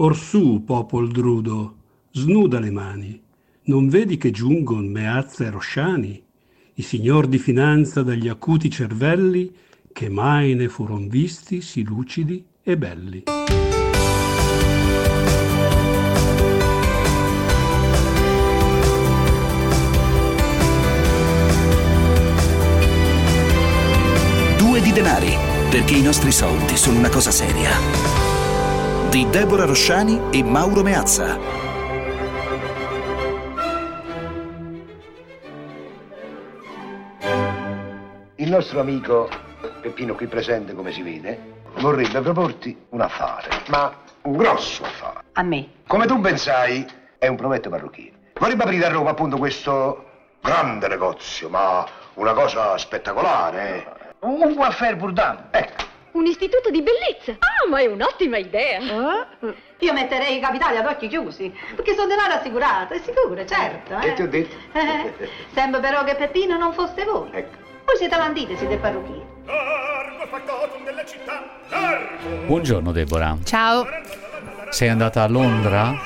Orsù, popol drudo, snuda le mani. Non vedi che giungon Meazza e Rosciani, i signor di finanza dagli acuti cervelli, che mai ne furon visti sì lucidi e belli. Due di denari, perché i nostri soldi sono una cosa seria. Di Deborah Rosciani e Mauro Meazza. Il nostro amico Peppino qui presente, come si vede, vorrebbe proporti un affare, ma un grosso affare. A me. Come tu ben sai, è un provetto parrucchiere. Vorrebbe aprire a Roma appunto questo grande negozio, ma una cosa spettacolare. eh. Un welfare bourdin, ecco. Un istituto di bellezza. Ah, ma è un'ottima idea. Io metterei i capitali ad occhi chiusi, perché sono denaro assicurato, è sicuro, certo. Che eh. ti ho detto? Eh, sembra però che Peppino non foste voi. Ecco. Voi siete landiti, siete parrucchieri. Buongiorno Deborah. Ciao. Sei andata a Londra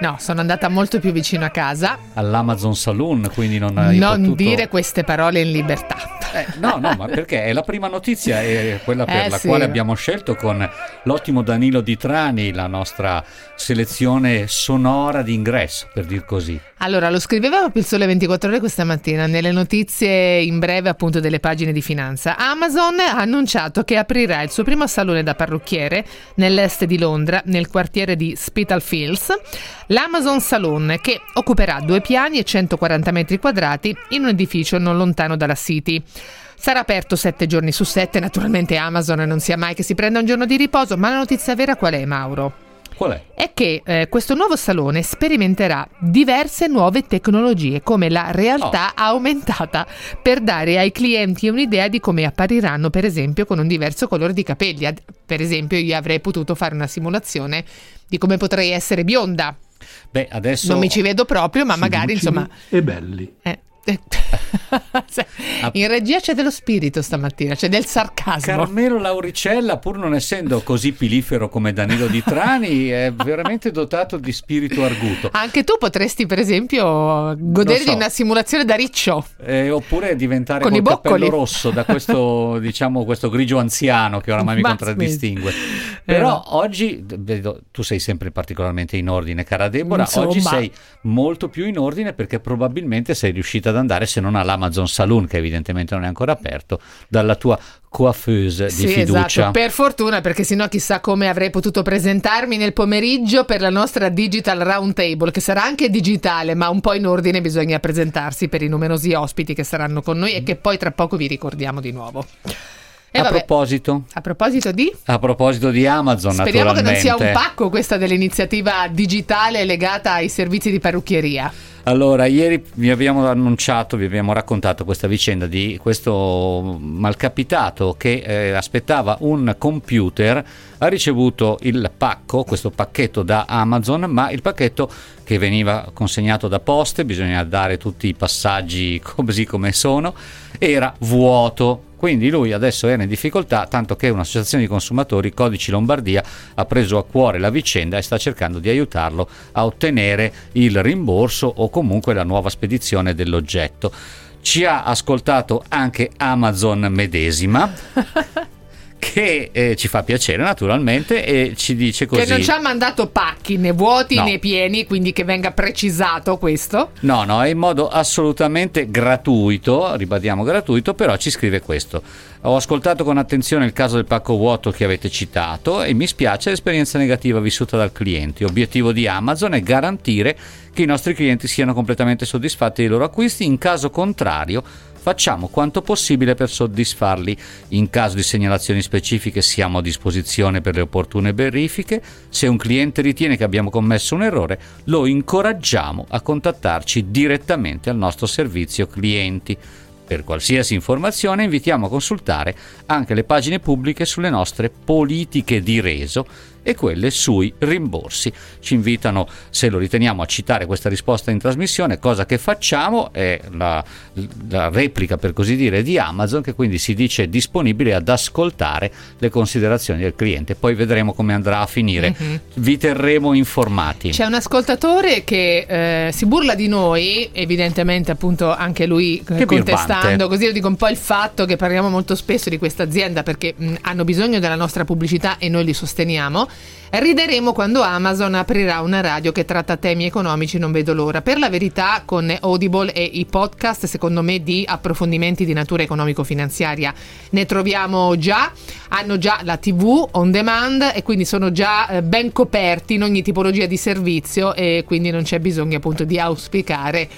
No, sono andata molto più vicino a casa. all'Amazon Saloon, quindi non hai non potuto... dire queste parole in libertà. Eh, no, no, ma perché è la prima notizia, è quella per Eh, la sì. quale abbiamo scelto con l'ottimo Danilo Di Trani la nostra selezione sonora di ingresso, per dir così. Allora, lo scriveva proprio il Sole 24 Ore questa mattina nelle notizie in breve appunto delle pagine di finanza. Amazon ha annunciato che aprirà il suo primo salone da parrucchiere nell'est di Londra, nel quartiere di Spitalfields, l'Amazon Salon che occuperà due piani e 140 metri quadrati in un edificio non lontano dalla City. Sarà aperto sette giorni su sette, naturalmente Amazon non sia mai che si prenda un giorno di riposo, ma la notizia vera qual è Mauro? Qual è? è che eh, questo nuovo salone sperimenterà diverse nuove tecnologie come la realtà aumentata per dare ai clienti un'idea di come appariranno per esempio con un diverso colore di capelli. Ad- Per esempio io avrei potuto fare una simulazione di come potrei essere bionda. Beh, adesso... Non mi ci vedo proprio, ma magari insomma... E belli. eh, In regia c'è dello spirito stamattina, c'è del sarcasmo. Carmelo Lauricella, pur non essendo così pilifero come Danilo Di Trani, è veramente dotato di spirito arguto. Anche tu potresti, per esempio, godere so. di una simulazione da riccio. Eh, oppure diventare Con col i boccoli. cappello rosso da questo, diciamo, questo grigio anziano che oramai mi contraddistingue. smetti. Però Eh, oggi vedo, tu sei sempre particolarmente in ordine, cara Deborah. Insomma. Oggi sei molto più in ordine perché probabilmente sei riuscita ad andare, se non all'Amazon Saloon, che evidentemente non è ancora aperto, dalla tua coiffeuse di Sì, fiducia. esatto, per fortuna perché sennò chissà come avrei potuto presentarmi nel pomeriggio per la nostra Digital Roundtable che sarà anche digitale ma un po' in ordine bisogna presentarsi per i numerosi ospiti che saranno con noi e che poi tra poco vi ricordiamo di nuovo. E a proposito, a proposito di... a proposito di Amazon, Speriamo che non sia un pacco questa dell'iniziativa digitale legata ai servizi di parrucchieria. Allora, ieri vi abbiamo annunciato, vi abbiamo raccontato questa vicenda di questo malcapitato che eh, aspettava un computer, ha ricevuto il pacco, questo pacchetto da Amazon, ma il pacchetto che veniva consegnato da poste, bisogna dare tutti i passaggi così come sono, era vuoto. Quindi lui adesso era in difficoltà, tanto che un'associazione di consumatori, Codici Lombardia, ha preso a cuore la vicenda e sta cercando di aiutarlo a ottenere il rimborso o comunque la nuova spedizione dell'oggetto. Ci ha ascoltato anche Amazon medesima, che eh, ci fa piacere naturalmente e ci dice così. Che non ci ha mandato pacchi né vuoti No. né pieni, quindi che venga precisato questo. No, no, è in modo assolutamente gratuito, ribadiamo gratuito, però ci scrive questo. Ho ascoltato con attenzione il caso del pacco vuoto che avete citato e mi spiace l'esperienza negativa vissuta dal cliente. Obiettivo di Amazon è garantire che i nostri clienti siano completamente soddisfatti dei loro acquisti, in caso contrario facciamo quanto possibile per soddisfarli. In caso di segnalazioni specifiche siamo a disposizione per le opportune verifiche. Se un cliente ritiene che abbiamo commesso un errore, lo incoraggiamo a contattarci direttamente al nostro servizio clienti. Per qualsiasi informazione invitiamo a consultare anche le pagine pubbliche sulle nostre politiche di reso e quelle sui rimborsi. Ci invitano, se lo riteniamo, a citare questa risposta in trasmissione, cosa che facciamo è la, la replica per così dire di Amazon che quindi si dice disponibile ad ascoltare le considerazioni del cliente. Poi vedremo come andrà a finire. Mm-hmm. Vi terremo informati. C'è un ascoltatore che eh, si burla di noi, evidentemente appunto anche lui che contestando, birbante. così io dico un po' il fatto che parliamo molto spesso di questa azienda perché mh, hanno bisogno della nostra pubblicità e noi li sosteniamo. Rideremo quando Amazon aprirà una radio che tratta temi economici, non vedo l'ora. Per la verità, con Audible e i podcast, secondo me, di approfondimenti di natura economico-finanziaria ne troviamo già. Hanno già la TV on demand e quindi sono già eh, ben coperti in ogni tipologia di servizio e quindi non c'è bisogno appunto di auspicare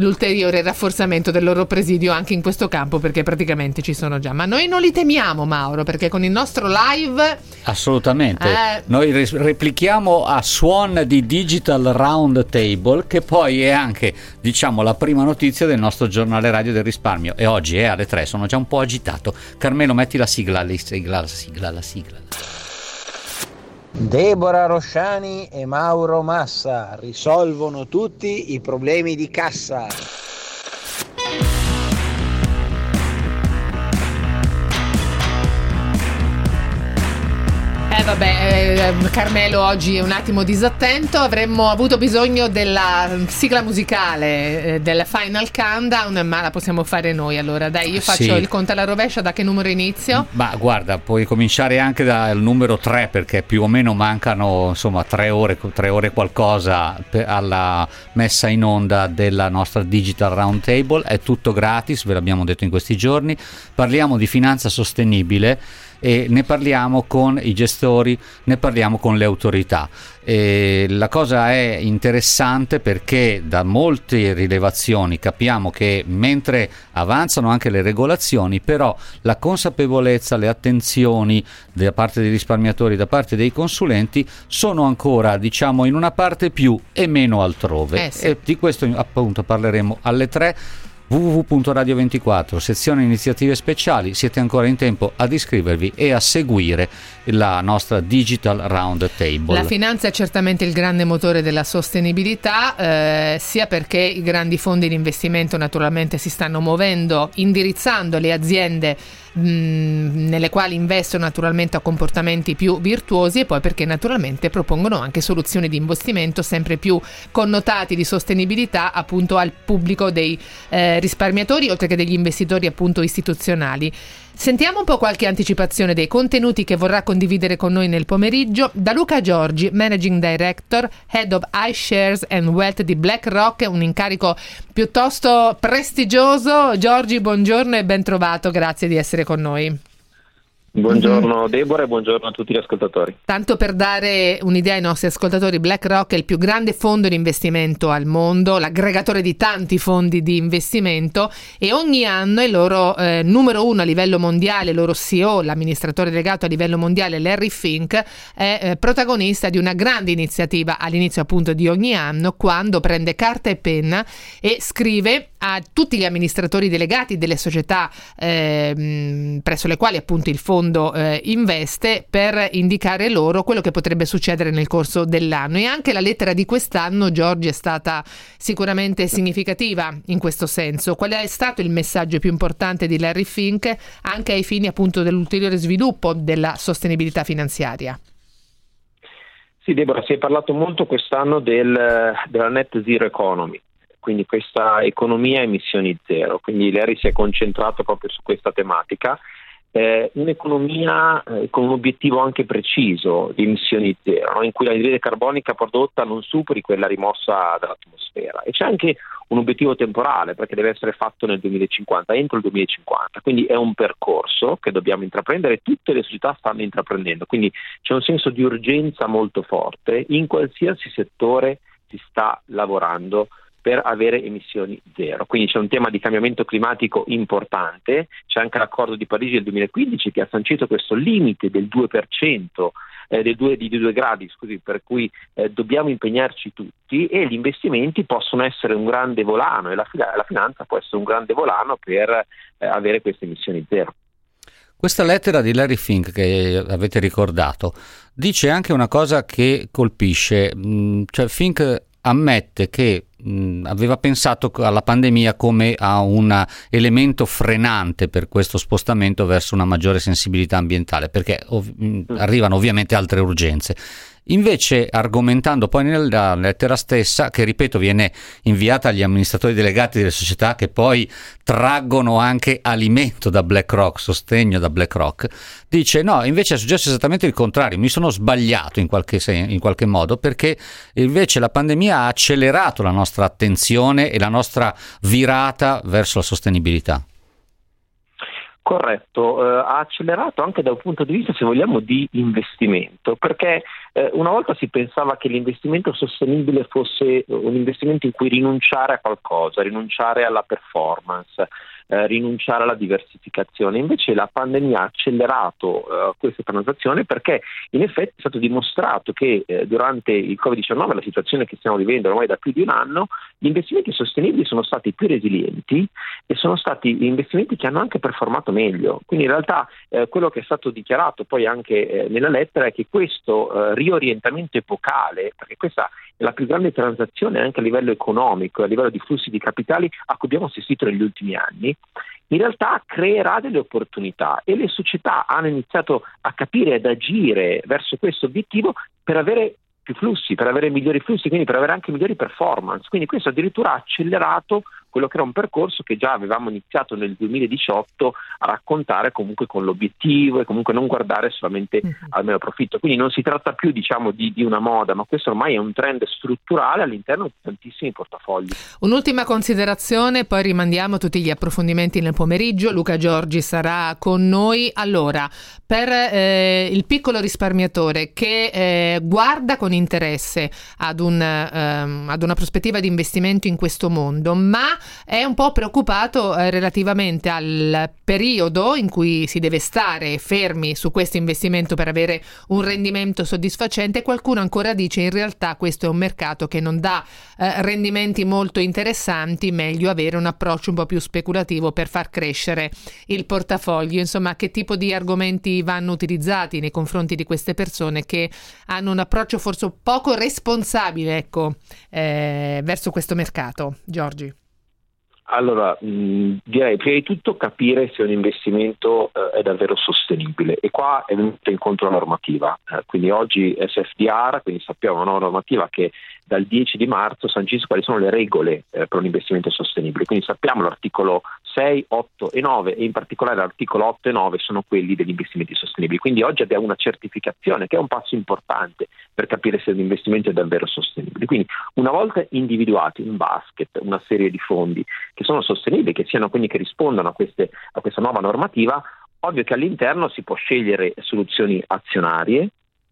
l'ulteriore rafforzamento del loro presidio anche in questo campo perché praticamente ci sono già. Ma noi non li temiamo Mauro perché con il nostro live... Assolutamente. Eh... Noi replichiamo a suon di Digital Round Table che poi è anche diciamo la prima notizia del nostro giornale radio del risparmio e oggi è alle 3, sono già un po' agitato. Carmelo metti la sigla, la sigla, la sigla, la sigla. Deborah Rosciani e Mauro Massa risolvono tutti i problemi di cassa. Eh, Carmelo oggi è un attimo disattento, avremmo avuto bisogno della sigla musicale eh, del Final Countdown, ma la possiamo fare noi allora. Dai, io faccio sì. il conto alla rovescia, da che numero inizio? Ma guarda, puoi cominciare anche dal numero 3 perché più o meno mancano insomma 3 ore, 3 ore qualcosa alla messa in onda della nostra Digital Roundtable, è tutto gratis, ve l'abbiamo detto in questi giorni, parliamo di finanza sostenibile e ne parliamo con i gestori, ne parliamo con le autorità. E la cosa è interessante perché da molte rilevazioni capiamo che mentre avanzano anche le regolazioni, però la consapevolezza, le attenzioni da parte dei risparmiatori, da parte dei consulenti sono ancora diciamo in una parte più e meno altrove. Eh sì. E di questo appunto parleremo alle tre www.radio24, sezione iniziative speciali, siete ancora in tempo ad iscrivervi e a seguire la nostra Digital Round Table. La finanza è certamente il grande motore della sostenibilità, eh, sia perché i grandi fondi di investimento naturalmente si stanno muovendo, indirizzando le aziende mh, nelle quali investono naturalmente a comportamenti più virtuosi e poi perché naturalmente propongono anche soluzioni di investimento sempre più connotati di sostenibilità appunto al pubblico dei eh, risparmiatori oltre che degli investitori appunto istituzionali. Sentiamo un po' qualche anticipazione dei contenuti che vorrà condividere con noi nel pomeriggio da Luca Giorgi, Managing Director, Head of iShares and Wealth di BlackRock, un incarico piuttosto prestigioso. Giorgi, buongiorno e ben trovato, grazie di essere con noi. Buongiorno mm-hmm. Deborah e buongiorno a tutti gli ascoltatori. Tanto per dare un'idea ai nostri ascoltatori, BlackRock è il più grande fondo di investimento al mondo, l'aggregatore di tanti fondi di investimento e ogni anno il loro eh, numero uno a livello mondiale, il loro CEO, l'amministratore delegato a livello mondiale Larry Fink, è eh, protagonista di una grande iniziativa all'inizio appunto di ogni anno quando prende carta e penna e scrive a tutti gli amministratori delegati delle società eh, presso le quali appunto il fondo eh, investe per indicare loro quello che potrebbe succedere nel corso dell'anno e anche la lettera di quest'anno Giorgi è stata sicuramente significativa in questo senso. Qual è stato il messaggio più importante di Larry Fink anche ai fini appunto dell'ulteriore sviluppo della sostenibilità finanziaria? Sì, Deborah, si è parlato molto quest'anno del, della net zero economy quindi questa economia a emissioni zero. Quindi Larry si è concentrato proprio su questa tematica. Eh, un'economia eh, con un obiettivo anche preciso di emissioni zero, in cui l'anidride carbonica prodotta non superi quella rimossa dall'atmosfera. E c'è anche un obiettivo temporale perché deve essere fatto nel 2050, entro il 2050, quindi è un percorso che dobbiamo intraprendere tutte le società stanno intraprendendo, quindi c'è un senso di urgenza molto forte, in qualsiasi settore si sta lavorando per avere emissioni zero. Quindi c'è un tema di cambiamento climatico importante, c'è anche l'accordo di Parigi del 2015 che ha sancito questo limite del 2%. Eh, del 2, di 2 gradi, scusi, per cui eh, dobbiamo impegnarci tutti e gli investimenti possono essere un grande volano e la, la finanza può essere un grande volano per eh, avere queste emissioni zero. Questa lettera di Larry Fink che avete ricordato dice anche una cosa che colpisce, mm, cioè Fink ammette che mh, aveva pensato alla pandemia come a un elemento frenante per questo spostamento verso una maggiore sensibilità ambientale, perché ov- mh, arrivano ovviamente altre urgenze. Invece, argomentando poi nella lettera stessa, che ripeto viene inviata agli amministratori delegati delle società che poi traggono anche alimento da BlackRock, sostegno da BlackRock, dice no, invece è successo esattamente il contrario, mi sono sbagliato in qualche, in qualche modo perché invece la pandemia ha accelerato la nostra attenzione e la nostra virata verso la sostenibilità. Corretto, eh, ha accelerato anche da un punto di vista, se vogliamo, di investimento, perché eh, una volta si pensava che l'investimento sostenibile fosse un investimento in cui rinunciare a qualcosa, rinunciare alla performance, eh, rinunciare alla diversificazione. Invece la pandemia ha accelerato eh, questa transazione perché in effetti è stato dimostrato che eh, durante il Covid-19, la situazione che stiamo vivendo ormai da più di un anno, gli investimenti sostenibili sono stati più resilienti e sono stati investimenti che hanno anche performato meglio. Quindi in realtà eh, quello che è stato dichiarato poi anche eh, nella lettera è che questo eh, riorientamento epocale, perché questa è la più grande transazione anche a livello economico, a livello di flussi di capitali a cui abbiamo assistito negli ultimi anni, in realtà creerà delle opportunità e le società hanno iniziato a capire ed agire verso questo obiettivo per avere più flussi, per avere migliori flussi, quindi per avere anche migliori performance. Quindi questo addirittura ha accelerato quello che era un percorso che già avevamo iniziato nel 2018 a raccontare comunque con l'obiettivo e comunque non guardare solamente uh-huh. al mero profitto. Quindi non si tratta più diciamo di, di, una moda, ma questo ormai è un trend strutturale all'interno di tantissimi portafogli. Un'ultima considerazione, poi rimandiamo tutti gli approfondimenti nel pomeriggio. Luca Giorgi sarà con noi. Allora, per eh, il piccolo risparmiatore che eh, guarda con interesse ad, un, ehm, ad una prospettiva di investimento in questo mondo, ma è un po' preoccupato eh, relativamente al periodo in cui si deve stare fermi su questo investimento per avere un rendimento soddisfacente. Qualcuno ancora dice in realtà questo è un mercato che non dà eh, rendimenti molto interessanti, meglio avere un approccio un po' più speculativo per far crescere il portafoglio. Insomma, che tipo di argomenti vanno utilizzati nei confronti di queste persone che hanno un approccio forse poco responsabile, ecco, eh, verso questo mercato. Giorgi. Allora, mh, direi prima di tutto capire se un investimento eh, è davvero sostenibile. E qua è venuta incontro la normativa, eh, quindi oggi SFDR, quindi sappiamo una normativa che dal 10 di marzo sancisce quali sono le regole eh, per un investimento sostenibile, quindi sappiamo l'articolo 6, 8 e 9 e in particolare l'articolo 8 e 9 sono quelli degli investimenti sostenibili, quindi oggi abbiamo una certificazione che è un passo importante per capire se un investimento è davvero sostenibile. Quindi una volta individuati un basket, una serie di fondi che sono sostenibili, che siano quindi che rispondano a, queste, a questa nuova normativa, ovvio che all'interno si può scegliere soluzioni azionarie,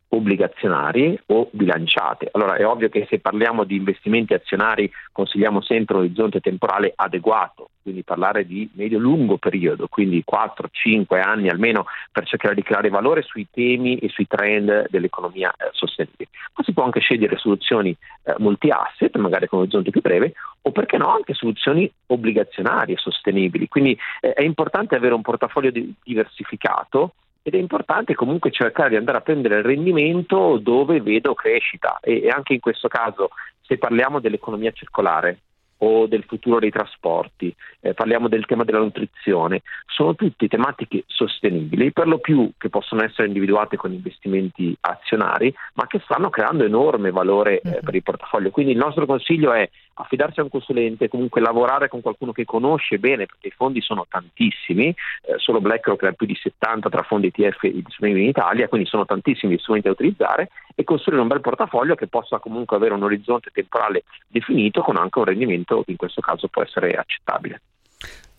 obbligazionarie o bilanciate. Allora è ovvio che se parliamo di investimenti azionari consigliamo sempre un orizzonte temporale adeguato, quindi parlare di medio-lungo periodo, quindi 4-5 anni almeno per cercare di creare valore sui temi e sui trend dell'economia eh, sostenibile. Ma si può anche scegliere soluzioni eh, multi-asset, magari con un orizzonte più breve, o perché no anche soluzioni obbligazionarie sostenibili. Quindi eh, è importante avere un portafoglio di- diversificato ed è importante comunque cercare di andare a prendere il rendimento dove vedo crescita e, e anche in questo caso se parliamo dell'economia circolare o del futuro dei trasporti, eh, parliamo del tema della nutrizione, sono tutte tematiche sostenibili, per lo più che possono essere individuate con investimenti azionari, ma che stanno creando enorme valore eh, per il portafoglio. Quindi il nostro consiglio è affidarsi a un consulente, comunque lavorare con qualcuno che conosce bene, perché i fondi sono tantissimi, eh, solo BlackRock ha più di 70 tra fondi ETF disponibili in Italia, quindi sono tantissimi gli strumenti da utilizzare e costruire un bel portafoglio che possa comunque avere un orizzonte temporale definito con anche un rendimento che in questo caso può essere accettabile.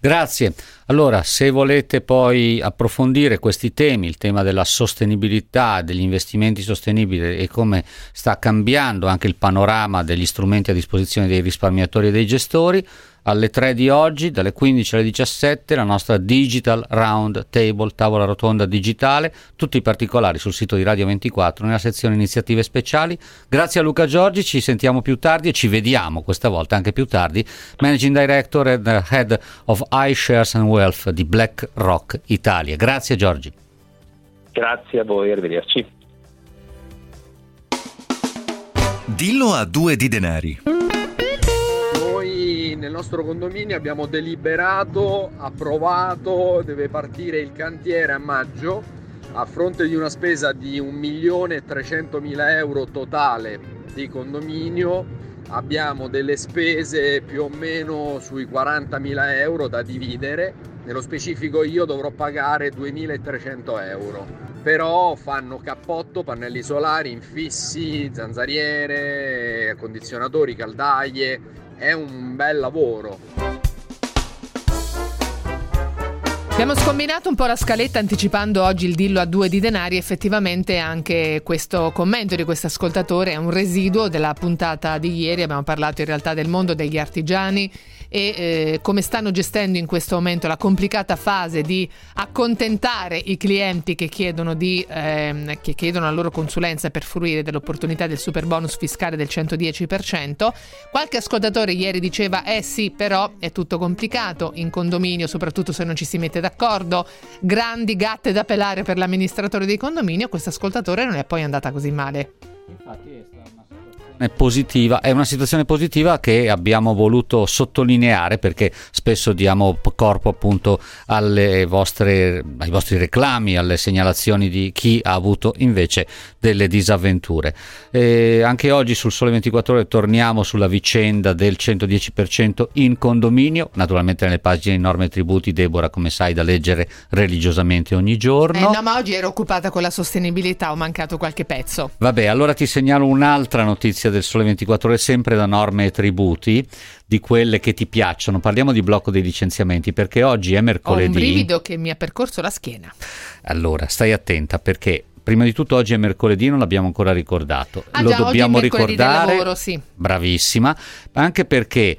Grazie. Allora, se volete poi approfondire questi temi, il tema della sostenibilità, degli investimenti sostenibili e come sta cambiando anche il panorama degli strumenti a disposizione dei risparmiatori e dei gestori, alle 3 di oggi, dalle 15 alle 17, la nostra Digital Round Table, tavola rotonda digitale, tutti i particolari sul sito di Radio 24 nella sezione iniziative speciali. Grazie a Luca Giorgi, ci sentiamo più tardi e ci vediamo questa volta anche più tardi, Managing Director and Head of iShares and Wealth di BlackRock Italia. Grazie Giorgi. Grazie a voi, arrivederci. Dillo a due di denari nel nostro condominio abbiamo deliberato, approvato, deve partire il cantiere a maggio a fronte di una spesa di 1.300.000 euro totale di condominio abbiamo delle spese più o meno sui 40.000 euro da dividere nello specifico io dovrò pagare 2.300 euro. Però fanno cappotto, pannelli solari, infissi, zanzariere, condizionatori, caldaie è un bel lavoro. Abbiamo scombinato un po' la scaletta anticipando oggi il dillo a due di denari, effettivamente anche questo commento di questo ascoltatore è un residuo della puntata di ieri, abbiamo parlato in realtà del mondo degli artigiani e eh, come stanno gestendo in questo momento la complicata fase di accontentare i clienti che chiedono, di, ehm, che chiedono la loro consulenza per fruire dell'opportunità del super bonus fiscale del 110%. Qualche ascoltatore ieri diceva eh sì però è tutto complicato in condominio soprattutto se non ci si mette d'accordo, grandi gatte da pelare per l'amministratore di condominio, questo ascoltatore non è poi andata così male. Infatti è positiva, è una situazione positiva che abbiamo voluto sottolineare perché spesso diamo corpo appunto vostre, ai vostri reclami, alle segnalazioni di chi ha avuto invece delle disavventure. E anche oggi sul Sole 24 Ore torniamo sulla vicenda del 110% in condominio, naturalmente nelle pagine di norme e tributi, Deborah come sai da leggere religiosamente ogni giorno. Eh no, ma oggi ero occupata con la sostenibilità, ho mancato qualche pezzo. Vabbè, allora ti segnalo un'altra notizia notizia del Sole 24 Ore sempre da norme e tributi, di quelle che ti piacciono. Parliamo di blocco dei licenziamenti perché oggi è mercoledì. Ho un brivido che mi ha percorso la schiena. Allora, stai attenta perché Prima di tutto oggi è mercoledì, non l'abbiamo ancora ricordato. Ah, Lo già, dobbiamo ricordare. Lavoro, sì. Bravissima, anche perché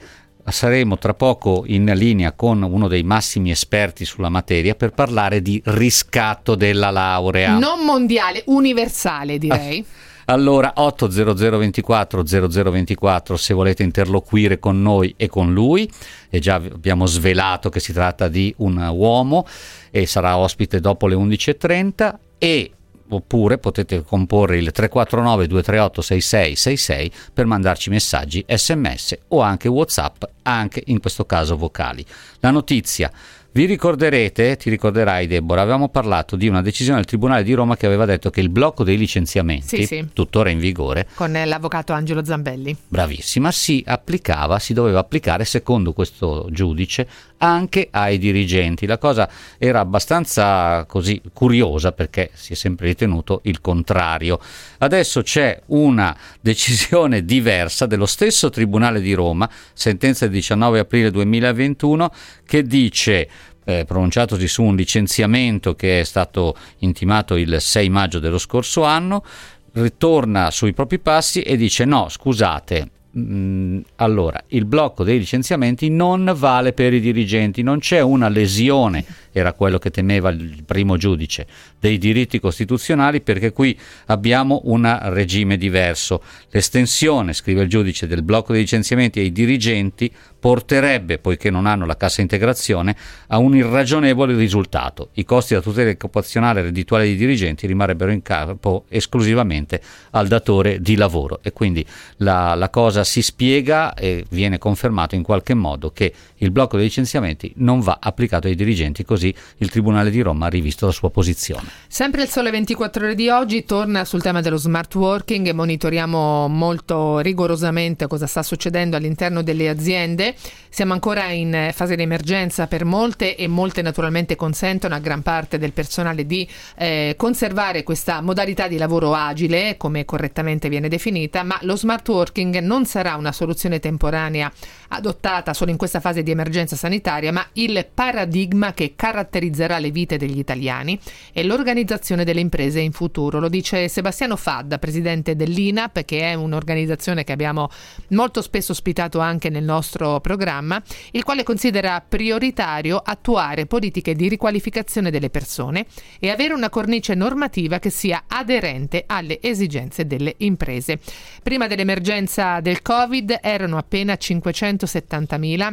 saremo tra poco in linea con uno dei massimi esperti sulla materia per parlare di riscatto della laurea. Non mondiale, universale direi. Ah. Allora 80024 0024 se volete interloquire con noi e con lui. E già abbiamo svelato che si tratta di un uomo e sarà ospite dopo le 11.30 e oppure potete comporre il 349 238 6666 per mandarci messaggi sms o anche whatsapp anche in questo caso vocali. La notizia vi ricorderete, ti ricorderai Deborah, avevamo parlato di una decisione del Tribunale di Roma che aveva detto che il blocco dei licenziamenti, sì, sì. tuttora in vigore, con l'avvocato Angelo Zambelli, bravissima, si applicava, si doveva applicare secondo questo giudice anche ai dirigenti. La cosa era abbastanza così curiosa perché si è sempre ritenuto il contrario. Adesso c'è una decisione diversa dello stesso Tribunale di Roma, sentenza del 19 aprile 2021, che dice eh, pronunciatosi su un licenziamento che è stato intimato il 6 maggio dello scorso anno, ritorna sui propri passi e dice no, scusate, allora, il blocco dei licenziamenti non vale per i dirigenti, non c'è una lesione, era quello che temeva il primo giudice, dei diritti costituzionali perché qui abbiamo un regime diverso. L'estensione, scrive il giudice, del blocco dei licenziamenti ai dirigenti porterebbe, poiché non hanno la cassa integrazione, a un irragionevole risultato. I costi della tutela occupazionale e reddituale dei dirigenti rimarrebbero in capo esclusivamente al datore di lavoro e quindi la, la cosa si spiega e viene confermato in qualche modo che il blocco dei licenziamenti non va applicato ai dirigenti, così il Tribunale di Roma ha rivisto la sua posizione. Sempre il Sole 24 ore di oggi torna sul tema dello smart working e monitoriamo molto rigorosamente cosa sta succedendo all'interno delle aziende siamo ancora in fase di emergenza per molte e molte naturalmente consentono a gran parte del personale di eh, conservare questa modalità di lavoro agile, come correttamente viene definita, ma lo smart working non sarà una soluzione temporanea adottata solo in questa fase di emergenza sanitaria, ma il paradigma che caratterizzerà le vite degli italiani e l'organizzazione delle imprese in futuro. Lo dice Sebastiano Fadda, presidente dell'INAP, che è un'organizzazione che abbiamo molto spesso ospitato anche nel nostro programma, il quale considera prioritario attuare politiche di riqualificazione delle persone e avere una cornice normativa che sia aderente alle esigenze delle imprese. Prima dell'emergenza del Covid erano appena 570.000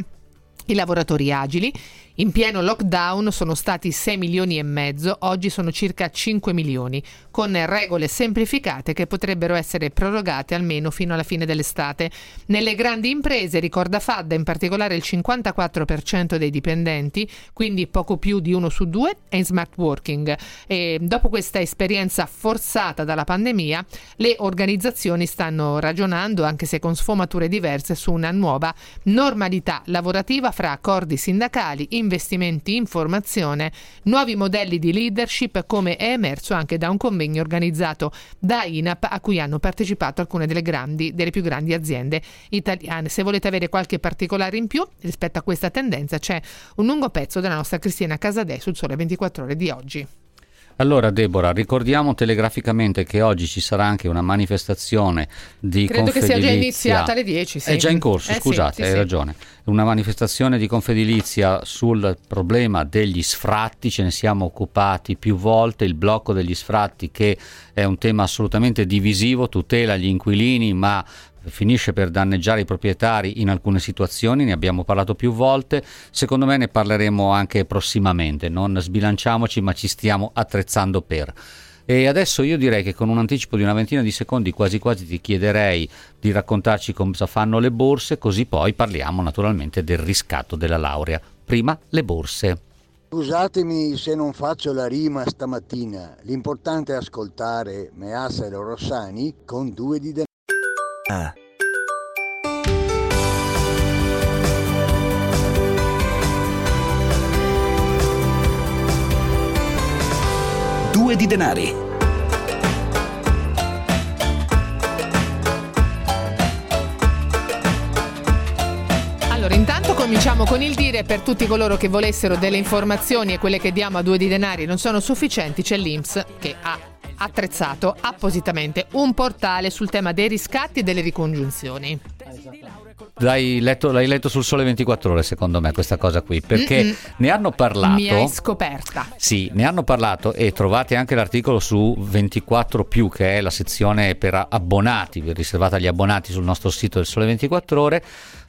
i lavoratori agili in pieno lockdown sono stati 6 milioni e mezzo, oggi sono circa 5 milioni, con regole semplificate che potrebbero essere prorogate almeno fino alla fine dell'estate. Nelle grandi imprese, ricorda Fadda, in particolare il 54% dei dipendenti, quindi poco più di uno su due, è in smart working. E dopo questa esperienza forzata dalla pandemia, le organizzazioni stanno ragionando, anche se con sfumature diverse, su una nuova normalità lavorativa fra accordi sindacali, investimenti in formazione, nuovi modelli di leadership come è emerso anche da un convegno organizzato da INAP a cui hanno partecipato alcune delle, grandi, delle più grandi aziende italiane. Se volete avere qualche particolare in più rispetto a questa tendenza c'è un lungo pezzo della nostra Cristina Casadei sul Sole 24 ore di oggi. Allora Deborah, ricordiamo telegraficamente che oggi ci sarà anche una manifestazione di Credo Confedilizia. che sia già iniziata alle 10, sì. È già in corso, Eh scusate, sì, hai sì. ragione. Una manifestazione di Confedilizia sul problema degli sfratti, ce ne siamo occupati più volte, il blocco degli sfratti che è un tema assolutamente divisivo, tutela gli inquilini, ma finisce per danneggiare i proprietari in alcune situazioni, ne abbiamo parlato più volte, secondo me ne parleremo anche prossimamente, non sbilanciamoci ma ci stiamo attrezzando per. E adesso io direi che con un anticipo di una ventina di secondi quasi quasi ti chiederei di raccontarci cosa fanno le borse, così poi parliamo naturalmente del riscatto della laurea. Prima le borse. Scusatemi se non faccio la rima stamattina, l'importante è ascoltare Meassa e Rossani con due di denaro. Ah. Due di denari. Allora, intanto cominciamo con il dire per tutti coloro che volessero delle informazioni e quelle che diamo a due di denari non sono sufficienti, c'è l'Inps che ha attrezzato appositamente un portale sul tema dei riscatti e delle ricongiunzioni. L'hai letto, l'hai letto sul Sole 24 Ore, secondo me, questa cosa qui, perché Mm-mm. ne hanno parlato. Mi hai scoperta. Sì, ne hanno parlato e trovate anche l'articolo su 24 più che è la sezione per abbonati, riservata agli abbonati sul nostro sito del Sole 24 Ore,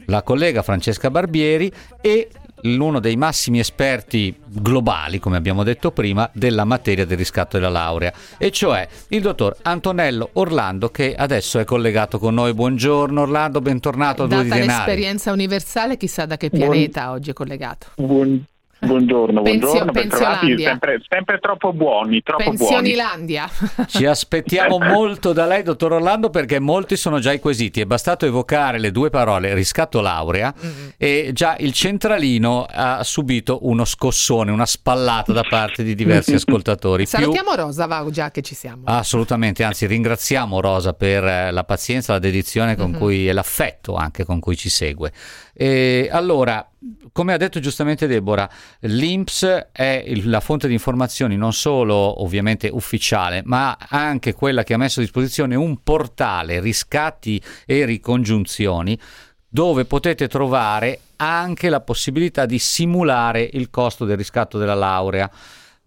la collega Francesca Barbieri e uno dei massimi esperti globali, come abbiamo detto prima, della materia del riscatto della laurea, e cioè il dottor Antonello Orlando che adesso è collegato con noi. Buongiorno Orlando, bentornato a Due di Data Denari. l'esperienza universale, chissà da che pianeta oggi è collegato. Buon- buongiorno, Pensio- buongiorno, bentrovati, Pensiolandia. sempre, sempre troppo buoni, troppo buoni. Pensionilandia. Ci aspettiamo molto da lei, dottor Orlando, perché molti sono già i quesiti. È bastato evocare le due parole riscatto laurea e già il centralino ha subito uno scossone, una spallata da parte di diversi ascoltatori. Più- Salutiamo Rosa, va già che ci siamo. Assolutamente, anzi ringraziamo Rosa per eh, la pazienza, la dedizione con Mhm. cui e l'affetto anche con cui ci segue. E allora, come ha detto giustamente Deborah, l'INPS è il- la fonte di informazioni non solo ovviamente ufficiale, ma anche quella che ha messo a disposizione un portale riscatti e ricongiunzioni dove potete trovare anche la possibilità di simulare il costo del riscatto della laurea.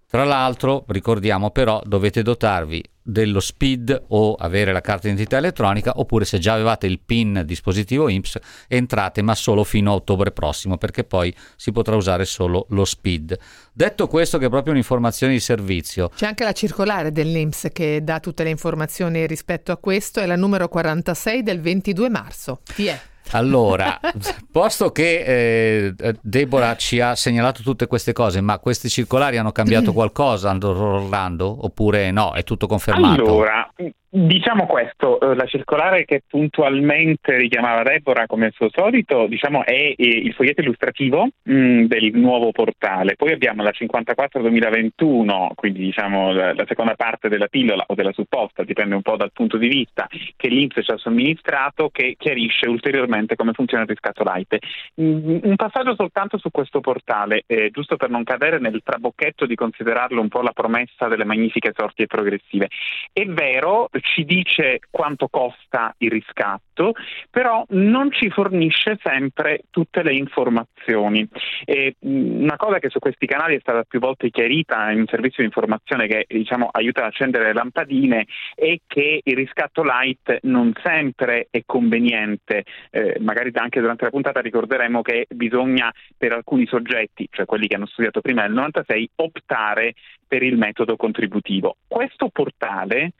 Tra l'altro, ricordiamo però, dovete dotarvi dello SPID o avere la carta d'identità elettronica, oppure se già avevate il PIN dispositivo IMSS, entrate ma solo fino a ottobre prossimo, perché poi si potrà usare solo lo SPID. Detto questo, che è proprio un'informazione di servizio, C'è anche la circolare dell'Inps che dà tutte le informazioni rispetto a questo, è la numero 46 del 22 marzo. Chi è? Allora, posto che eh, Deborah ci ha segnalato tutte queste cose, ma queste circolari hanno cambiato qualcosa, Orlando? Oppure no, è tutto confermato? Allora, Diciamo questo, eh, la circolare che puntualmente richiamava Deborah come al suo solito diciamo, è il foglietto illustrativo mm, del nuovo portale, poi abbiamo la 54-2021, quindi diciamo, la, seconda parte della pillola o della supposta, dipende un po' dal punto di vista, che l'Inps ci ha somministrato che chiarisce ulteriormente come funziona il riscatto light. Mm, un passaggio soltanto su questo portale, eh, giusto per non cadere nel trabocchetto di considerarlo un po' la promessa delle magnifiche sorti progressive. È vero, ci dice quanto costa il riscatto, però non ci fornisce sempre tutte le informazioni. E una cosa che su questi canali è stata più volte chiarita in un servizio di informazione che diciamo, aiuta ad accendere le lampadine è che il riscatto light non sempre è conveniente, eh, magari anche durante la puntata ricorderemo che bisogna per alcuni soggetti, cioè quelli che hanno studiato prima del 96, optare per il metodo contributivo. Questo portale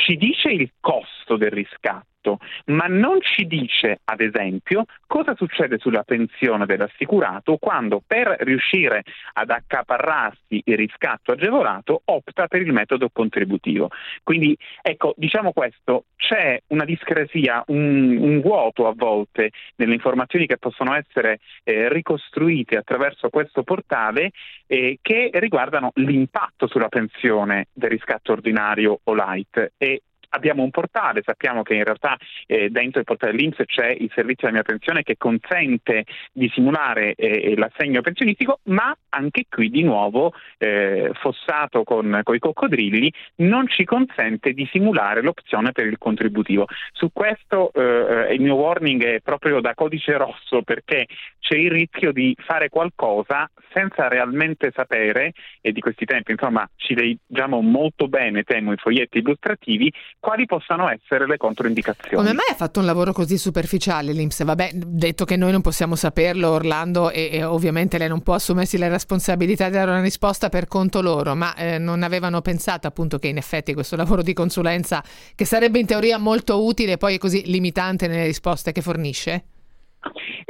ci dice il costo del riscatto fatto, ma non ci dice, ad esempio, cosa succede sulla pensione dell'assicurato quando per riuscire ad accaparrarsi il riscatto agevolato opta per il metodo contributivo. Quindi, ecco, diciamo questo, c'è una discrasia, un, un vuoto a volte nelle informazioni che possono essere eh, ricostruite attraverso questo portale eh, che riguardano l'impatto sulla pensione del riscatto ordinario o light e abbiamo un portale, sappiamo che in realtà eh, dentro il portale dell'Inps c'è il servizio della mia pensione che consente di simulare eh, l'assegno pensionistico, ma anche qui di nuovo eh, fossato con, con, i coccodrilli non ci consente di simulare l'opzione per il contributivo. Su questo eh, il mio warning è proprio da codice rosso perché c'è il rischio di fare qualcosa senza realmente sapere, e di questi tempi insomma ci leggiamo molto bene, temo, i foglietti illustrativi, quali possano essere le controindicazioni. Come mai ha fatto un lavoro così superficiale l'Inps? Vabbè, detto che noi non possiamo saperlo, Orlando, e, e ovviamente lei non può assumersi la responsabilità di dare una risposta per conto loro, ma eh, non avevano pensato appunto che in effetti questo lavoro di consulenza, che sarebbe in teoria molto utile, poi è così limitante nelle risposte che fornisce?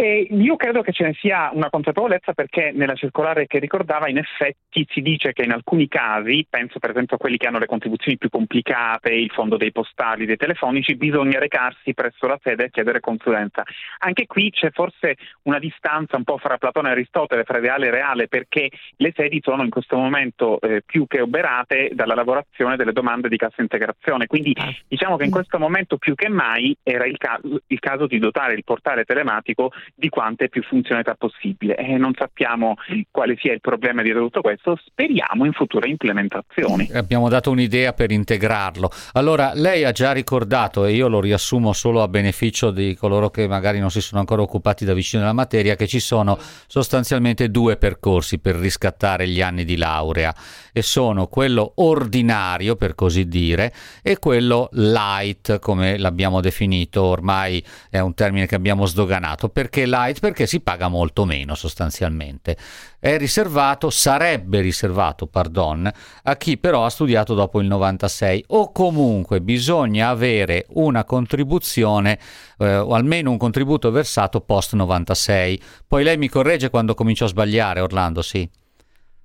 E io credo che ce ne sia una consapevolezza perché nella circolare che ricordava in effetti si dice che in alcuni casi, penso per esempio a quelli che hanno le contribuzioni più complicate, il fondo dei postali, dei telefonici, bisogna recarsi presso la sede e chiedere consulenza. Anche qui c'è forse una distanza un po' fra Platone e Aristotele, fra ideale e reale, perché le sedi sono in questo momento eh, più che oberate dalla lavorazione delle domande di cassa integrazione. Quindi ah. diciamo che in questo momento più che mai era il, ca- il caso di dotare il portale telematico di quante più funzionalità possibile. E non sappiamo quale sia il problema di tutto questo, speriamo in future implementazioni. Abbiamo dato un'idea per integrarlo. Allora, lei ha già ricordato, e io lo riassumo solo a beneficio di coloro che magari non si sono ancora occupati da vicino della materia, che ci sono sostanzialmente due percorsi per riscattare gli anni di laurea e sono quello ordinario, per così dire, e quello light, come l'abbiamo definito, ormai è un termine che abbiamo sdoganato. Perché light? Perché si paga molto meno sostanzialmente. È riservato, sarebbe riservato, pardon, a chi però ha studiato dopo il 96 o comunque bisogna avere una contribuzione eh, o almeno un contributo versato post 96. Poi lei mi corregge quando comincio a sbagliare, Orlando, sì.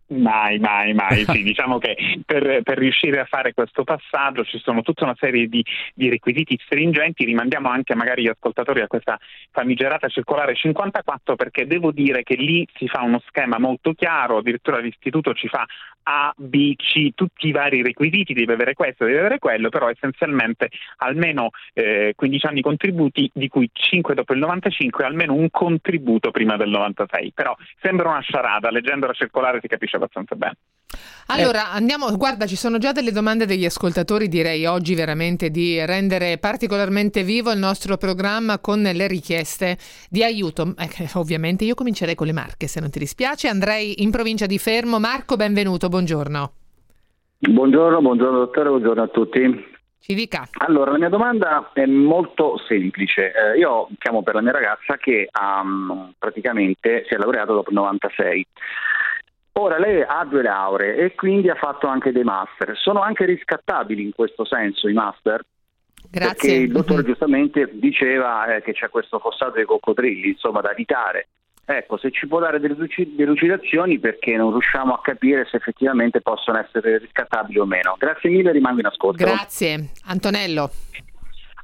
Mai, mai, mai. Sì, diciamo che per, per, riuscire a fare questo passaggio ci sono tutta una serie di, di, requisiti stringenti. Rimandiamo anche magari gli ascoltatori a questa famigerata circolare 54 perché devo dire che lì si fa uno schema molto chiaro, addirittura l'istituto ci fa A, B, C, tutti i vari requisiti, deve avere questo, deve avere quello, però essenzialmente almeno eh, 15 anni contributi, di cui 5 dopo il 95 almeno un contributo prima del 96. Però sembra una sciarada, leggendo la circolare si capisce abbastanza bene. Allora, andiamo, guarda, ci sono già delle domande degli ascoltatori, direi oggi veramente di rendere particolarmente vivo il nostro programma con le richieste di aiuto. Eh, ovviamente io comincerei con le Marche, se non ti dispiace. Andrei in provincia di Fermo. Marco, benvenuto, buongiorno. Buongiorno, buongiorno dottore, buongiorno a tutti. Ci dica. Allora, la mia domanda è molto semplice. Eh, io chiamo per la mia ragazza che um, praticamente si è laureata dopo il 96. Ora lei ha due lauree e quindi ha fatto anche dei master. Sono anche riscattabili in questo senso i master? Grazie. Perché il dottore giustamente diceva eh, che c'è questo fossato dei coccodrilli, insomma, da evitare. Ecco, se ci può dare delle delucidazioni perché non riusciamo a capire se effettivamente possono essere riscattabili o meno. Grazie mille, rimango in ascolto. Grazie. Antonello.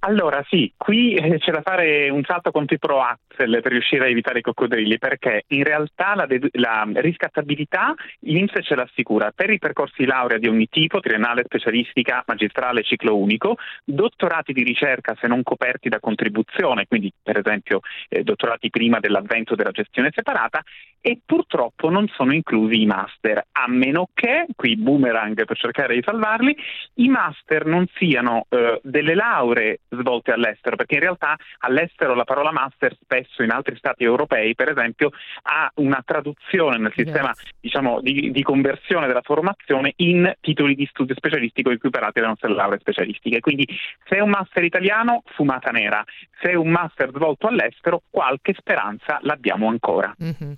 Allora sì, qui eh, c'è da fare un salto contro i pro axel per riuscire a evitare i coccodrilli perché in realtà la, de- la riscattabilità l'Inps ce l'assicura per i percorsi laurea di ogni tipo, triennale, specialistica, magistrale, ciclo unico, dottorati di ricerca se non coperti da contribuzione, quindi per esempio eh, dottorati prima dell'avvento della gestione separata e purtroppo non sono inclusi i master, a meno che, qui boomerang per cercare di salvarli, i master non siano eh, delle lauree svolte all'estero, perché in realtà all'estero la parola master spesso in altri stati europei, per esempio, ha una traduzione nel sistema diciamo, di, di, conversione della formazione in titoli di studio specialistico equiparati alle nostre lauree specialistiche. Quindi se è un master italiano, fumata nera, se è un master svolto all'estero, qualche speranza l'abbiamo ancora. Mm-hmm.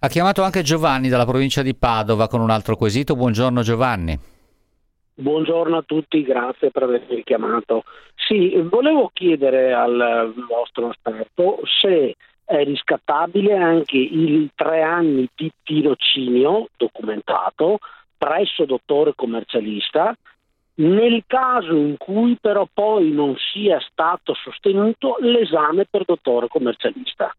Ha chiamato anche Giovanni dalla provincia di Padova con un altro quesito. Buongiorno Giovanni. Buongiorno a tutti, grazie per avermi chiamato. Sì, volevo chiedere al vostro esperto se è riscattabile anche i tre anni di tirocinio documentato presso dottore commercialista nel caso in cui però poi non sia stato sostenuto l'esame per dottore commercialista.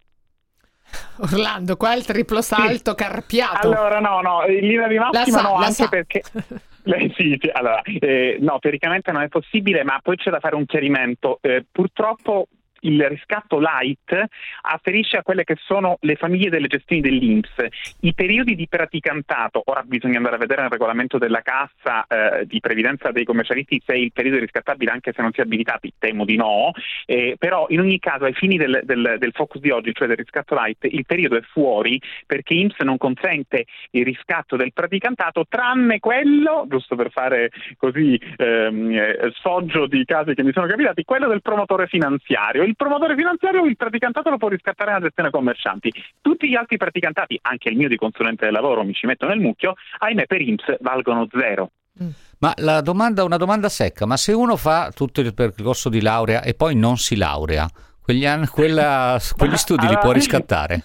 Orlando, qua il triplo salto sì. carpiato. Allora, no, no, in linea di massima sa, no, anche sa. perché Eh, sì, sì, allora, eh, no, teoricamente non è possibile, ma poi c'è da fare un chiarimento. Eh, purtroppo il riscatto light afferisce a quelle che sono le famiglie delle gestioni dell'Inps. I periodi di praticantato, ora bisogna andare a vedere nel regolamento della cassa eh, di previdenza dei commercialisti se il periodo è riscattabile anche se non si è abilitati, temo di no, eh, però in ogni caso ai fini del, del, del, focus di oggi, cioè del riscatto light, il periodo è fuori perché INPS non consente il riscatto del praticantato tranne quello, giusto per fare così ehm, eh, sfoggio di casi che mi sono capitati, quello del promotore finanziario il promotore finanziario il praticantato lo può riscattare nella gestione commercianti. Tutti gli altri praticantati, anche il mio di consulente del lavoro, mi ci metto nel mucchio, ahimè per IMSS valgono zero. Mm. Ma la domanda, una domanda secca, ma se uno fa tutto il percorso di laurea e poi non si laurea, quegli, anni, quella, quegli studi li può riscattare?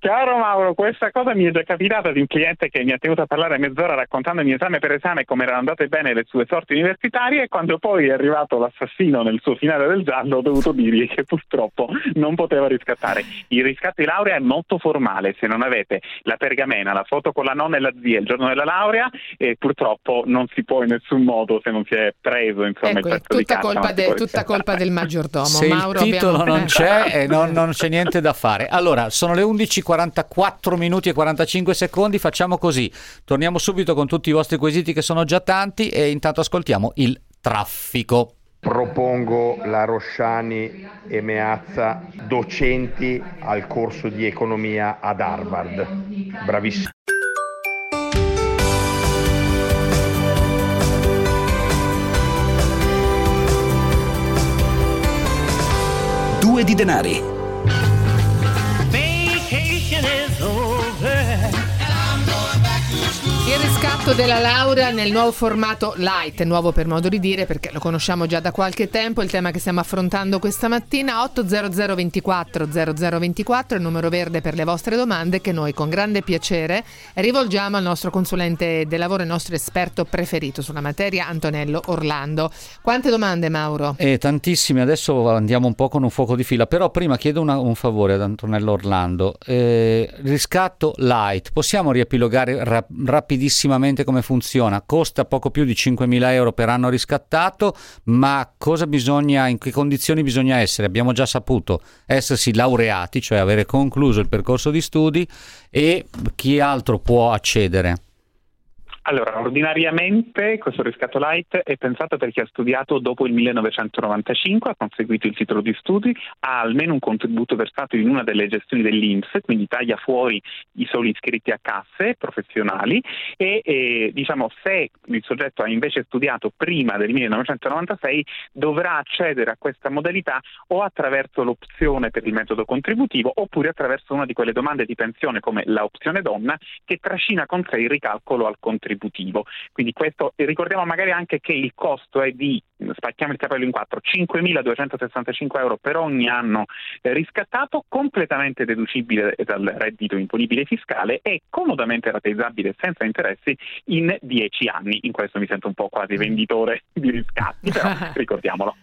Caro Mauro, questa cosa mi è già capitata di un cliente che mi ha tenuto a parlare mezz'ora raccontandomi esame per esame come erano andate bene le sue sorti universitarie e quando poi è arrivato l'assassino nel suo finale del giallo ho dovuto dirgli che purtroppo non poteva riscattare. Il riscatto di laurea è molto formale, se non avete la pergamena, la foto con la nonna e la zia il giorno della laurea eh, purtroppo non si può in nessun modo se non si è preso insomma ecco, il pezzo tutta, di colpa, de, tutta colpa del maggiordomo. Se Mauro, il titolo abbiamo... non c'è e non, non c'è niente da fare. Allora, sono le 11 44 minuti e 45 secondi, facciamo così, torniamo subito con tutti i vostri quesiti che sono già tanti e intanto ascoltiamo il traffico. Propongo la Rosciani e Meazza docenti al corso di economia ad Harvard. Bravissimi. Due di denari. Baby. Riscatto della laurea nel nuovo formato light, nuovo per modo di dire perché lo conosciamo già da qualche tempo, il tema che stiamo affrontando questa mattina 800 24 0024, il numero verde per le vostre domande che noi con grande piacere rivolgiamo al nostro consulente del lavoro, il nostro esperto preferito sulla materia, Antonello Orlando. Quante domande Mauro? Eh, tantissime, adesso andiamo un po' con un fuoco di fila, però prima chiedo una, un favore ad Antonello Orlando. Eh, riscatto light, possiamo riepilogare ra- rapidamente? Rapidissimamente come funziona. Costa poco più di 5.000 euro per anno riscattato, ma bisogna, in che condizioni bisogna essere? Abbiamo già saputo essersi laureati, cioè avere concluso il percorso di studi e chi altro può accedere? Allora, ordinariamente questo riscatto light è pensato per chi ha studiato dopo il 1995, ha conseguito il titolo di studi, ha almeno un contributo versato in una delle gestioni dell'Inps, quindi taglia fuori i soli iscritti a casse professionali e, e diciamo se il soggetto ha invece studiato prima del 1996 dovrà accedere a questa modalità o attraverso l'opzione per il metodo contributivo oppure attraverso una di quelle domande di pensione come l'opzione donna che trascina con sé il ricalcolo al contributo contributivo. Quindi questo, ricordiamo magari anche che il costo è di, spacchiamo il capello in quattro, 5.265 euro per ogni anno riscattato, completamente deducibile dal reddito imponibile fiscale e comodamente rateizzabile senza interessi in 10 anni. In questo mi sento un po' quasi venditore di riscatti, però ricordiamolo.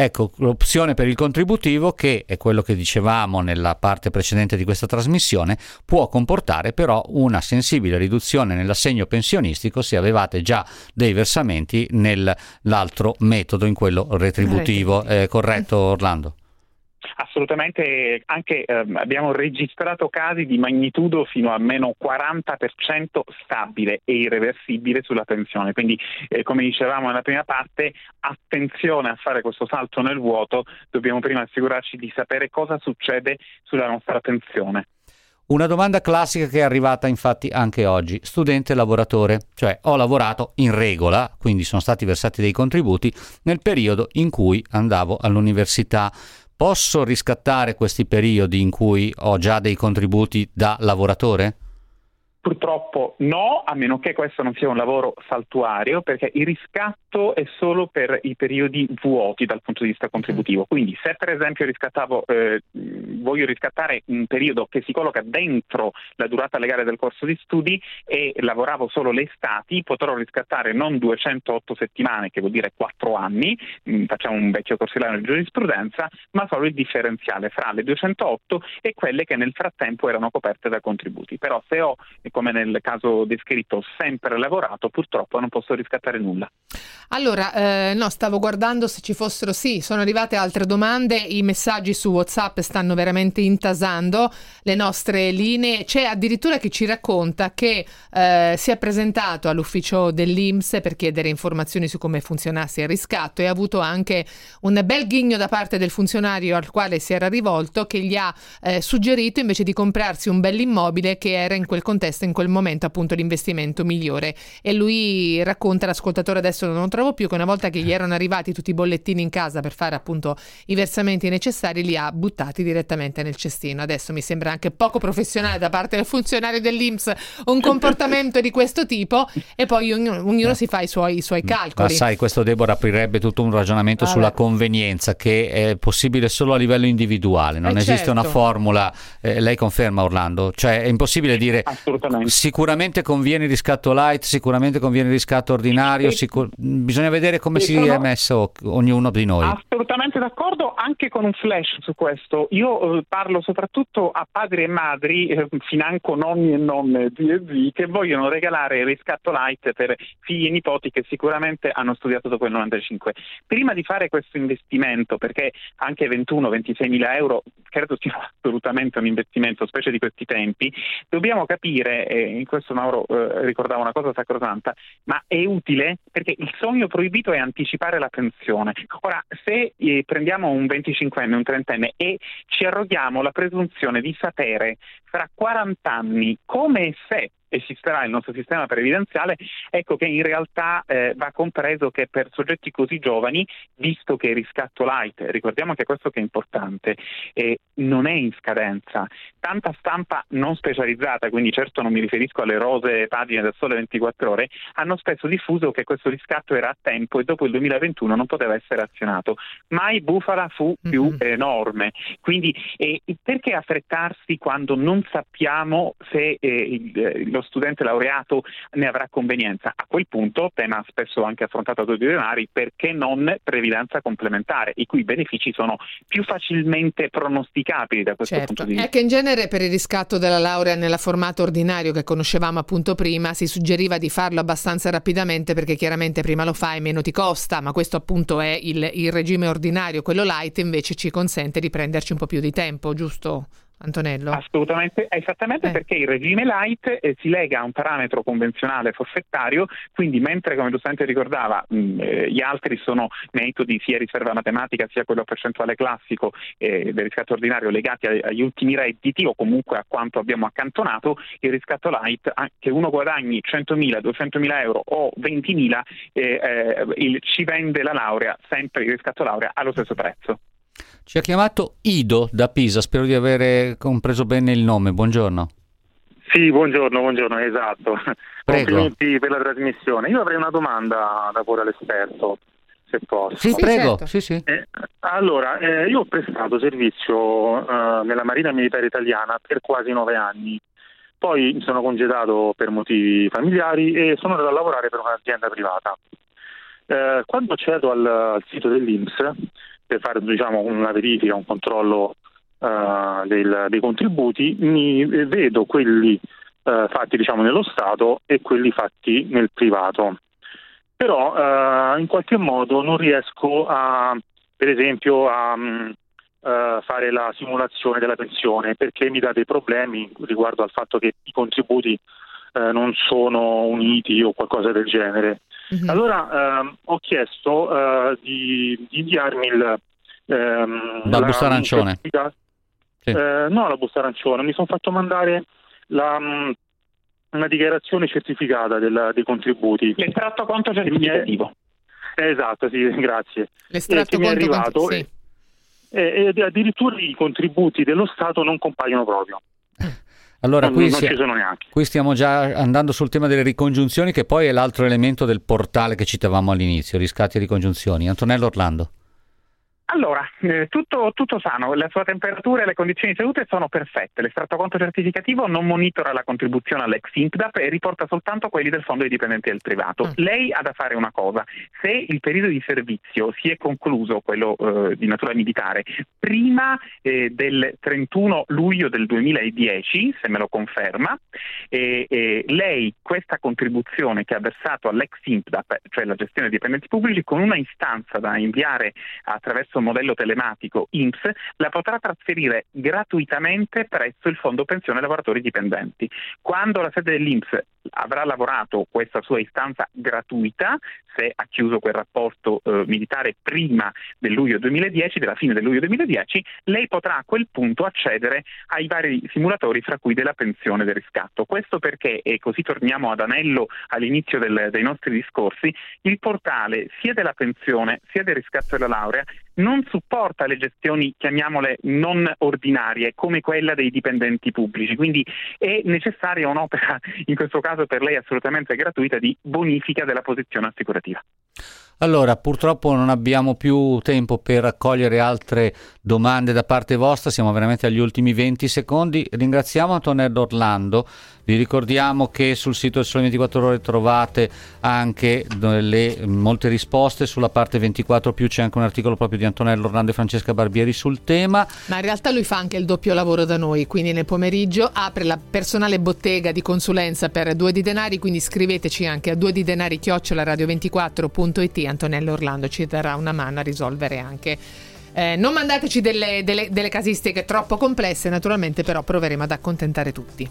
Ecco, l'opzione per il contributivo, che è quello che dicevamo nella parte precedente di questa trasmissione, può comportare però una sensibile riduzione nell'assegno pensionistico se avevate già dei versamenti nell'altro metodo, in quello retributivo. È corretto Orlando? Assolutamente, anche eh, abbiamo registrato casi di magnitudo fino a meno 40% stabile e irreversibile sulla pensione. Quindi, eh, come dicevamo nella prima parte, attenzione a fare questo salto nel vuoto, dobbiamo prima assicurarci di sapere cosa succede sulla nostra pensione. Una domanda classica che è arrivata infatti anche oggi, studente lavoratore, cioè ho lavorato in regola, quindi sono stati versati dei contributi nel periodo in cui andavo all'università. Posso riscattare questi periodi in cui ho già dei contributi da lavoratore? Purtroppo no, a meno che questo non sia un lavoro saltuario, perché il riscatto è solo per i periodi vuoti dal punto di vista contributivo. Quindi se per esempio riscattavo, eh, voglio riscattare un periodo che si colloca dentro la durata legale del corso di studi e lavoravo solo le estati, potrò riscattare non 208 settimane, che vuol dire 4 anni, mh, mm, facciamo un vecchio corsilario di giurisprudenza, ma solo il differenziale fra le 208 e quelle che nel frattempo erano coperte da contributi. Però se ho come nel caso descritto, sempre lavorato, purtroppo non posso riscattare nulla. Allora, eh, no, stavo guardando se ci fossero, sì, sono arrivate altre domande, i messaggi su WhatsApp stanno veramente intasando le nostre linee, c'è addirittura chi ci racconta che eh, si è presentato all'ufficio dell'Inps per chiedere informazioni su come funzionasse il riscatto e ha avuto anche un bel ghigno da parte del funzionario al quale si era rivolto che gli ha eh, suggerito invece di comprarsi un bell'immobile che era in quel contesto, in quel momento appunto l'investimento migliore e lui racconta, l'ascoltatore adesso non lo trovo più, che una volta che gli erano arrivati tutti i bollettini in casa per fare appunto i versamenti necessari li ha buttati direttamente nel cestino. Adesso mi sembra anche poco professionale da parte del funzionario dell'Inps un comportamento di questo tipo e poi ognuno, ognuno si fa i suoi, i suoi calcoli. Ma sai, questo Deborah aprirebbe tutto un ragionamento Vabbè. sulla convenienza che è possibile solo a livello individuale, non eh esiste certo. una formula, eh, lei conferma Orlando, cioè è impossibile dire sicuramente conviene il riscatto light, sicuramente conviene il riscatto ordinario, sicur- bisogna vedere come si è messo ognuno di noi. Assolutamente d'accordo, anche con un flash su questo. Io eh, parlo soprattutto a padri e madri, eh, financo nonni e nonne, zii e zii, che vogliono regalare il riscatto light per figli e nipoti che sicuramente hanno studiato dopo il 95. Prima di fare questo investimento, perché anche 21-26 mila euro credo sia assolutamente un investimento, specie di questi tempi, dobbiamo capire, e in questo Mauro eh, ricordava una cosa sacrosanta, ma è utile perché il sogno proibito è anticipare la pensione. Ora, se eh, prendiamo un 25enne, un 30enne e ci arroghiamo la presunzione di sapere fra 40 anni come e se esisterà il nostro sistema previdenziale, ecco che in realtà eh, va compreso che per soggetti così giovani, visto che il riscatto light, ricordiamo che questo che è importante, eh, non è in scadenza, tanta stampa non specializzata, quindi certo non mi riferisco alle rose pagine del Sole 24 ore, hanno spesso diffuso che questo riscatto era a tempo e dopo il 2021 non poteva essere azionato. Mai bufala fu più mm-hmm. enorme. Quindi eh, perché affrettarsi quando non sappiamo se eh, il, lo studente laureato ne avrà convenienza? A quel punto, tema spesso anche affrontato da due denari, perché non previdenza complementare, i cui benefici sono più facilmente pronosticabili da questo certo. punto di vista. È che in genere per il riscatto della laurea nella formato ordinario che conoscevamo appunto prima si suggeriva di farlo abbastanza rapidamente perché chiaramente prima lo fai meno ti costa, ma questo appunto è il, il regime ordinario, quello light invece ci consente di prenderci un po' più di tempo, giusto? Antonello? Assolutamente, esattamente eh. perché il regime light eh, si lega a un parametro convenzionale forfettario, quindi mentre come giustamente ricordava mh, eh, gli altri sono metodi sia riserva matematica sia quello percentuale classico eh, del riscatto ordinario legati ai, agli ultimi redditi o comunque a quanto abbiamo accantonato, il riscatto light, che uno guadagni 100.000, 200.000 euro o 20.000, eh, eh, il, ci vende la laurea, sempre il riscatto laurea, allo stesso prezzo. Ci ha chiamato Ido da Pisa, spero di avere compreso bene il nome. Buongiorno. Sì, buongiorno, buongiorno, esatto. Prego. Complimenti per la trasmissione. Io avrei una domanda da porre all'esperto, se posso. Sì, prego. Sì, sì. Eh, allora, eh, io ho prestato servizio eh, nella Marina Militare Italiana per quasi nove anni. Poi mi sono congedato per motivi familiari e sono andato a lavorare per un'azienda privata. Eh, quando accedo al, al sito dell'Inps per fare diciamo, una verifica, un controllo eh, del- dei contributi, mi vedo quelli eh, fatti diciamo, nello Stato e quelli fatti nel privato. Però eh, in qualche modo non riesco a, per esempio, a eh, fare la simulazione della pensione perché mi dà dei problemi riguardo al fatto che i contributi non sono uniti o qualcosa del genere. Allora ehm, ho chiesto eh, di, di inviarmi il, ehm, La busta arancione. Sì. eh, no, la busta arancione, mi sono fatto mandare la, mm, una dichiarazione certificata del- dei contributi. L'estratto conto certificativo. Esatto, sì, grazie. L'estratto Eh, che mi è conto con- arrivato sì. e, e addirittura i contributi dello Stato non compaiono proprio. Allora, non, qui, si- ci sono neanche. qui stiamo già andando sul tema delle ricongiunzioni, che poi è l'altro elemento del portale che citavamo all'inizio, riscatti e ricongiunzioni. Antonello Orlando. Allora, eh, tutto, tutto sano, la sua temperatura e le condizioni di salute sono perfette. L'estratto conto certificativo non monitora la contribuzione all'ex INPDAP e riporta soltanto quelli del fondo dei dipendenti del privato. Lei ha da fare una cosa, se il periodo di servizio si è concluso, quello eh, di natura militare, prima eh, del 31 luglio del 2010, se me lo conferma, lei questa contribuzione che ha versato all'ex INPDAP, cioè la gestione dei dipendenti pubblici, con una istanza da inviare attraverso il modello telematico INPS, la potrà trasferire gratuitamente presso il Fondo Pensione Lavoratori Dipendenti. Quando la sede dell'INPS avrà lavorato questa sua istanza gratuita, se ha chiuso quel rapporto eh, militare prima del luglio 2010, della fine del luglio 2010, lei potrà a quel punto accedere ai vari simulatori, fra cui della pensione del riscatto. Questo perché, e così torniamo ad anello all'inizio del- dei nostri discorsi, il portale sia della pensione sia del riscatto della laurea non supporta le gestioni, chiamiamole non ordinarie, come quella dei dipendenti pubblici. Quindi è necessaria un'opera, in questo caso per lei assolutamente gratuita, di bonifica della posizione assicurativa. Allora, purtroppo non abbiamo più tempo per raccogliere altre domande da parte vostra, siamo veramente agli ultimi 20 secondi. Ringraziamo Antonello Orlando, vi ricordiamo che sul sito del Sole 24 Ore trovate anche delle, molte risposte, sulla parte 24 più c'è anche un articolo proprio di Antonello Orlando e Francesca Barbieri sul tema. Ma in realtà lui fa anche il doppio lavoro da noi, quindi nel pomeriggio apre la personale bottega di consulenza per due di denari, quindi scriveteci anche a due di denari radio24.it, Antonello Orlando ci darà una mano a risolvere anche. Eh, non mandateci delle, delle- delle casistiche troppo complesse, naturalmente, però proveremo ad accontentare tutti.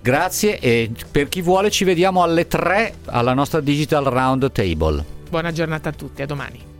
Grazie e per chi vuole ci vediamo alle 3 alla nostra Digital Round Table. Buona giornata a tutti, a domani.